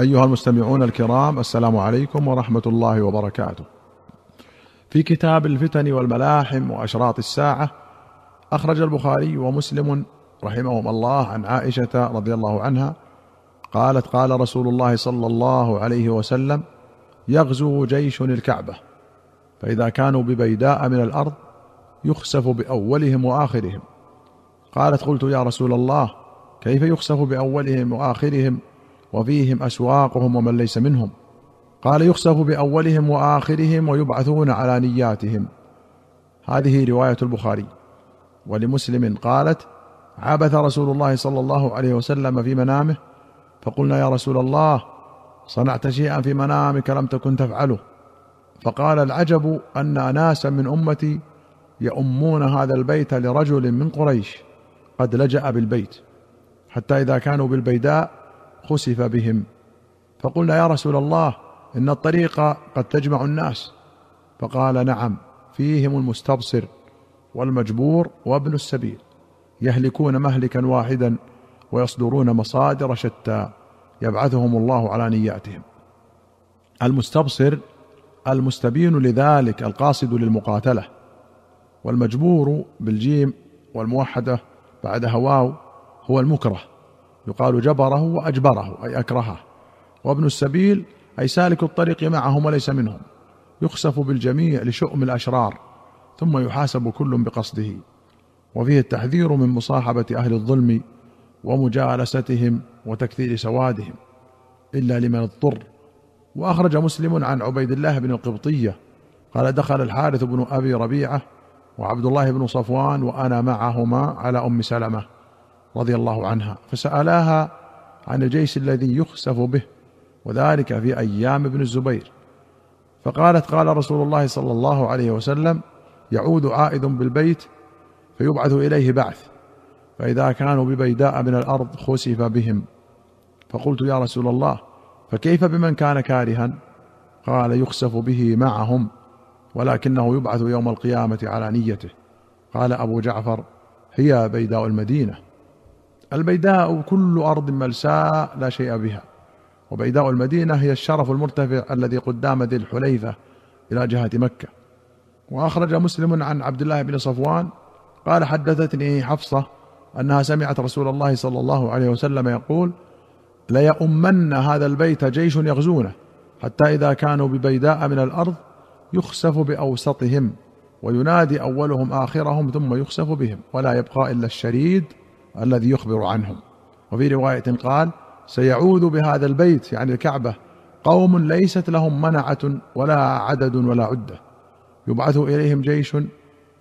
أيها المستمعون الكرام السلام عليكم ورحمة الله وبركاته. في كتاب الفتن والملاحم وأشراط الساعة أخرج البخاري ومسلم رحمهما الله عن عائشة رضي الله عنها قالت قال رسول الله صلى الله عليه وسلم يغزو جيش الكعبة فإذا كانوا ببيداء من الأرض يخسف بأولهم وآخرهم قالت قلت يا رسول الله كيف يخسف بأولهم وآخرهم وفيهم أسواقهم ومن ليس منهم. قال يخسف بأولهم وآخرهم ويبعثون على نياتهم. هذه رواية البخاري. ولمسلم قالت عبث رسول الله صلى الله عليه وسلم في منامه فقلنا يا رسول الله صنعت شيئا في منامك لم تكن تفعله. فقال العجب أن ناسا من أمتي يؤمون هذا البيت لرجل من قريش قد لجأ بالبيت حتى إذا كانوا بالبيداء خسف بهم. فقلنا يا رسول الله إن الطريق قد تجمع الناس. فقال نعم فيهم المستبصر والمجبور وابن السبيل يهلكون مهلكا واحدا ويصدرون مصادر شتى يبعثهم الله على نياتهم. المستبصر المستبين لذلك القاصد للمقاتلة والمجبور بالجيم والموحدة بعدها واو هو المكره. يقال جبره وأجبره أي أكرهه. وابن السبيل أي سالك الطريق معهم وليس منهم. يخسف بالجميع لشؤم الأشرار ثم يحاسب كل بقصده. وفيه التحذير من مصاحبة أهل الظلم ومجالستهم وتكثير سوادهم إلا لمن اضطر. وأخرج مسلم عن عبيد الله بن القبطية قال دخل الحارث بن أبي ربيعة وعبد الله بن صفوان وأنا معهما على أم سلمة. رضي الله عنها فسألاها عن الجيش الذي يخسف به وذلك في أيام ابن الزبير. فقالت قال رسول الله صلى الله عليه وسلم يعود عائد بالبيت فيبعث إليه بعث فإذا كانوا ببيداء من الأرض خسف بهم. فقلت يا رسول الله فكيف بمن كان كارها؟ قال يخسف به معهم ولكنه يبعث يوم القيامة على نيته. قال أبو جعفر هي بيداء المدينة. البيداء كل أرض ملساء لا شيء بها. وبيداء المدينة هي الشرف المرتفع الذي قدام ذي الحليفة إلى جهة مكة. وأخرج مسلم عن عبد الله بن صفوان قال حدثتني حفصة أنها سمعت رسول الله صلى الله عليه وسلم يقول ليؤمن هذا البيت جيش يغزونه حتى إذا كانوا ببيداء من الأرض يخسف بأوسطهم وينادي أولهم آخرهم ثم يخسف بهم ولا يبقى إلا الشريد الذي يخبر عنهم. وفي رواية قال سيعود بهذا البيت يعني الكعبة قوم ليست لهم منعة ولا عدد ولا عدة. يبعث إليهم جيش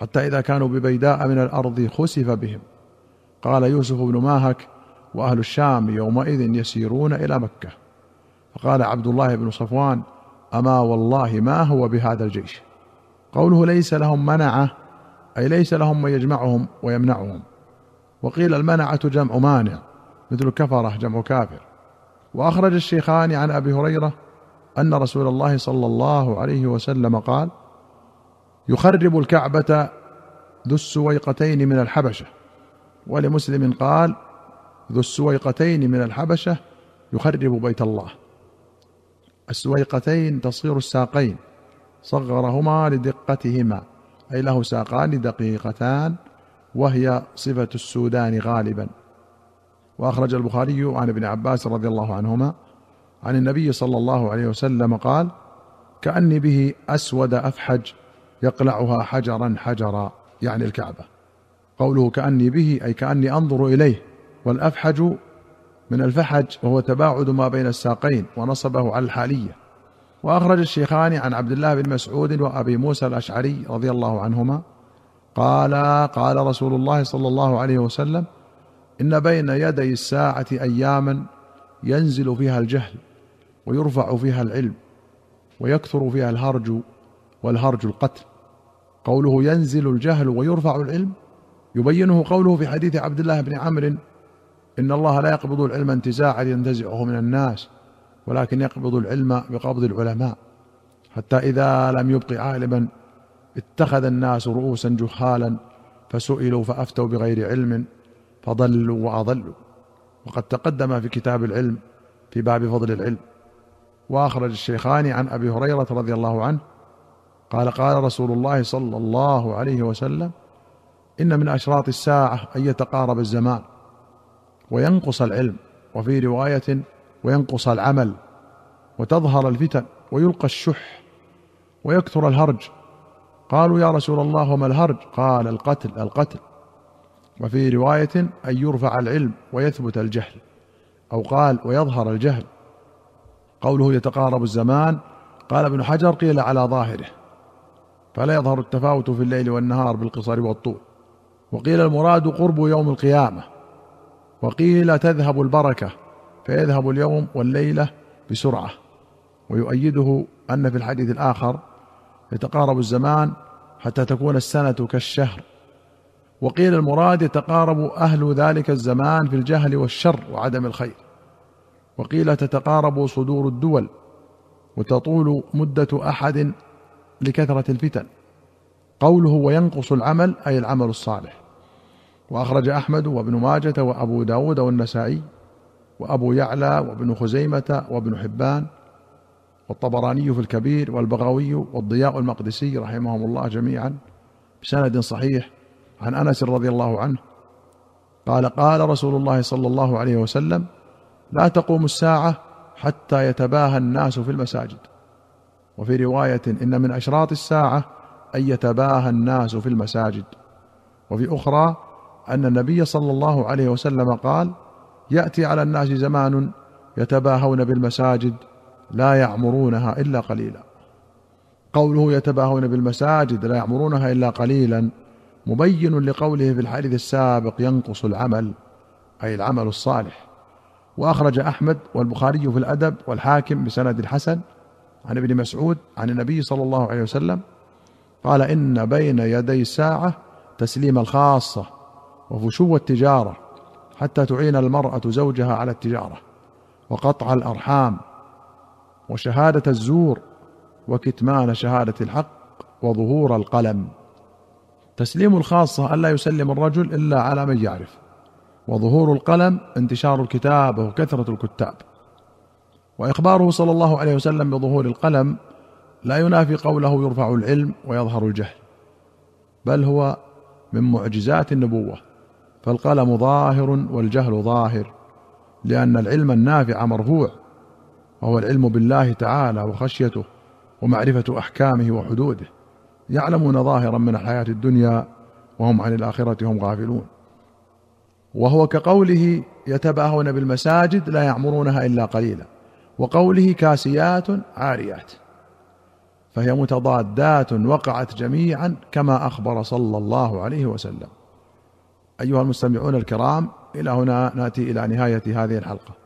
حتى إذا كانوا ببيداء من الأرض خسف بهم. قال يوسف بن ماهك وأهل الشام يومئذ يسيرون إلى مكة. فقال عبد الله بن صفوان أما والله ما هو بهذا الجيش. قوله ليس لهم منعة أي ليس لهم من يجمعهم ويمنعهم. وقيل المنعة جمع مانع مثل كفرة جمع كافر. وأخرج الشيخان عن أبي هريرة أن رسول الله صلى الله عليه وسلم قال يخرب الكعبة ذو السويقتين من الحبشة. ولمسلم قال ذو السويقتين من الحبشة يخرب بيت الله. السويقتين تصير الساقين صغرهما لدقتهما أي له ساقان دقيقتان وهي صفة السودان غالبا. وأخرج البخاري عن ابن عباس رضي الله عنهما عن النبي صلى الله عليه وسلم قال كأني به أسود أفحج يقلعها حجرا حجرا يعني الكعبة. قوله كأني به أي كأني أنظر إليه والأفحج من الفحج وهو تباعد ما بين الساقين ونصبه على الحالية. وأخرج الشيخان عن عبد الله بن مسعود وأبي موسى الأشعري رضي الله عنهما قال قال رسول الله صلى الله عليه وسلم إن بين يدي الساعة أياما ينزل فيها الجهل ويرفع فيها العلم ويكثر فيها الهرج والهرج القتل. قوله ينزل الجهل ويرفع العلم يبينه قوله في حديث عبد الله بن عمرو إن الله لا يقبض العلم انتزاعا ينتزعه من الناس ولكن يقبض العلم بقبض العلماء حتى إذا لم يبق عالما اتخذ الناس رؤوسا جهالا فسئلوا فأفتوا بغير علم فضلوا وأضلوا. وقد تقدم في كتاب العلم في باب فضل العلم. وأخرج الشيخان عن أبي هريرة رضي الله عنه قال قال رسول الله صلى الله عليه وسلم إن من أشراط الساعة أن يتقارب الزمان وينقص العلم وفي رواية وينقص العمل وتظهر الفتن ويلقى الشح ويكثر الهرج قالوا يا رسول الله وما الهرج؟ قال القتل القتل. وفي رواية أن يرفع العلم ويثبت الجهل أو قال ويظهر الجهل. قوله يتقارب الزمان قال ابن حجر قيل على ظاهره. فلا يظهر التفاوت في الليل والنهار بالقصر والطول. وقيل المراد قرب يوم القيامة. وقيل تذهب البركة فيذهب اليوم والليلة بسرعة. ويؤيده أن في الحديث الآخر يتقارب الزمان حتى تكون السنة كالشهر. وقيل المراد يتقارب أهل ذلك الزمان في الجهل والشر وعدم الخير. وقيل تتقارب صدور الدول وتطول مدة أحد لكثرة الفتن. قوله وينقص العمل أي العمل الصالح. وأخرج أحمد وابن ماجة وأبو داود والنسائي وأبو يعلى وابن خزيمة وابن حبان والطبراني في الكبير والبغوي والضياء المقدسي رحمهم الله جميعا بسند صحيح عن أنس رضي الله عنه. قال قال رسول الله صلى الله عليه وسلم لا تقوم الساعة حتى يتباهى الناس في المساجد. وفي رواية إن من أشراط الساعة أن يتباهى الناس في المساجد. وفي أخرى أن النبي صلى الله عليه وسلم قال يأتي على الناس زمان يتباهون بالمساجد لا يعمرونها إلا قليلا. قوله يتباهون بالمساجد لا يعمرونها إلا قليلا مبين لقوله في الحديث السابق ينقص العمل أي العمل الصالح. وأخرج أحمد والبخاري في الأدب والحاكم بسند الحسن عن ابن مسعود عن النبي صلى الله عليه وسلم قال إن بين يدي الساعة تسليم الخاصة وفشو التجارة حتى تعين المرأة زوجها على التجارة وقطع الأرحام وشهادة الزور وكتمان شهادة الحق وظهور القلم. تسليم الخاصة الا يسلم الرجل إلا على من يعرف. وظهور القلم انتشار الكتابه وكثرة الكتاب. وإخباره صلى الله عليه وسلم بظهور القلم لا ينافي قوله يرفع العلم ويظهر الجهل. بل هو من معجزات النبوة. فالقلم ظاهر والجهل ظاهر لأن العلم النافع مرفوع. وهو العلم بالله تعالى وخشيته ومعرفة أحكامه وحدوده يعلمون ظاهرا من الحياة الدنيا وهم عن الآخرة هم غافلون. وهو كقوله يتباهون بالمساجد لا يعمرونها إلا قليلا وقوله كاسيات عاريات فهي متضادات وقعت جميعا كما أخبر صلى الله عليه وسلم. أيها المستمعون الكرام إلى هنا نأتي إلى نهاية هذه الحلقة.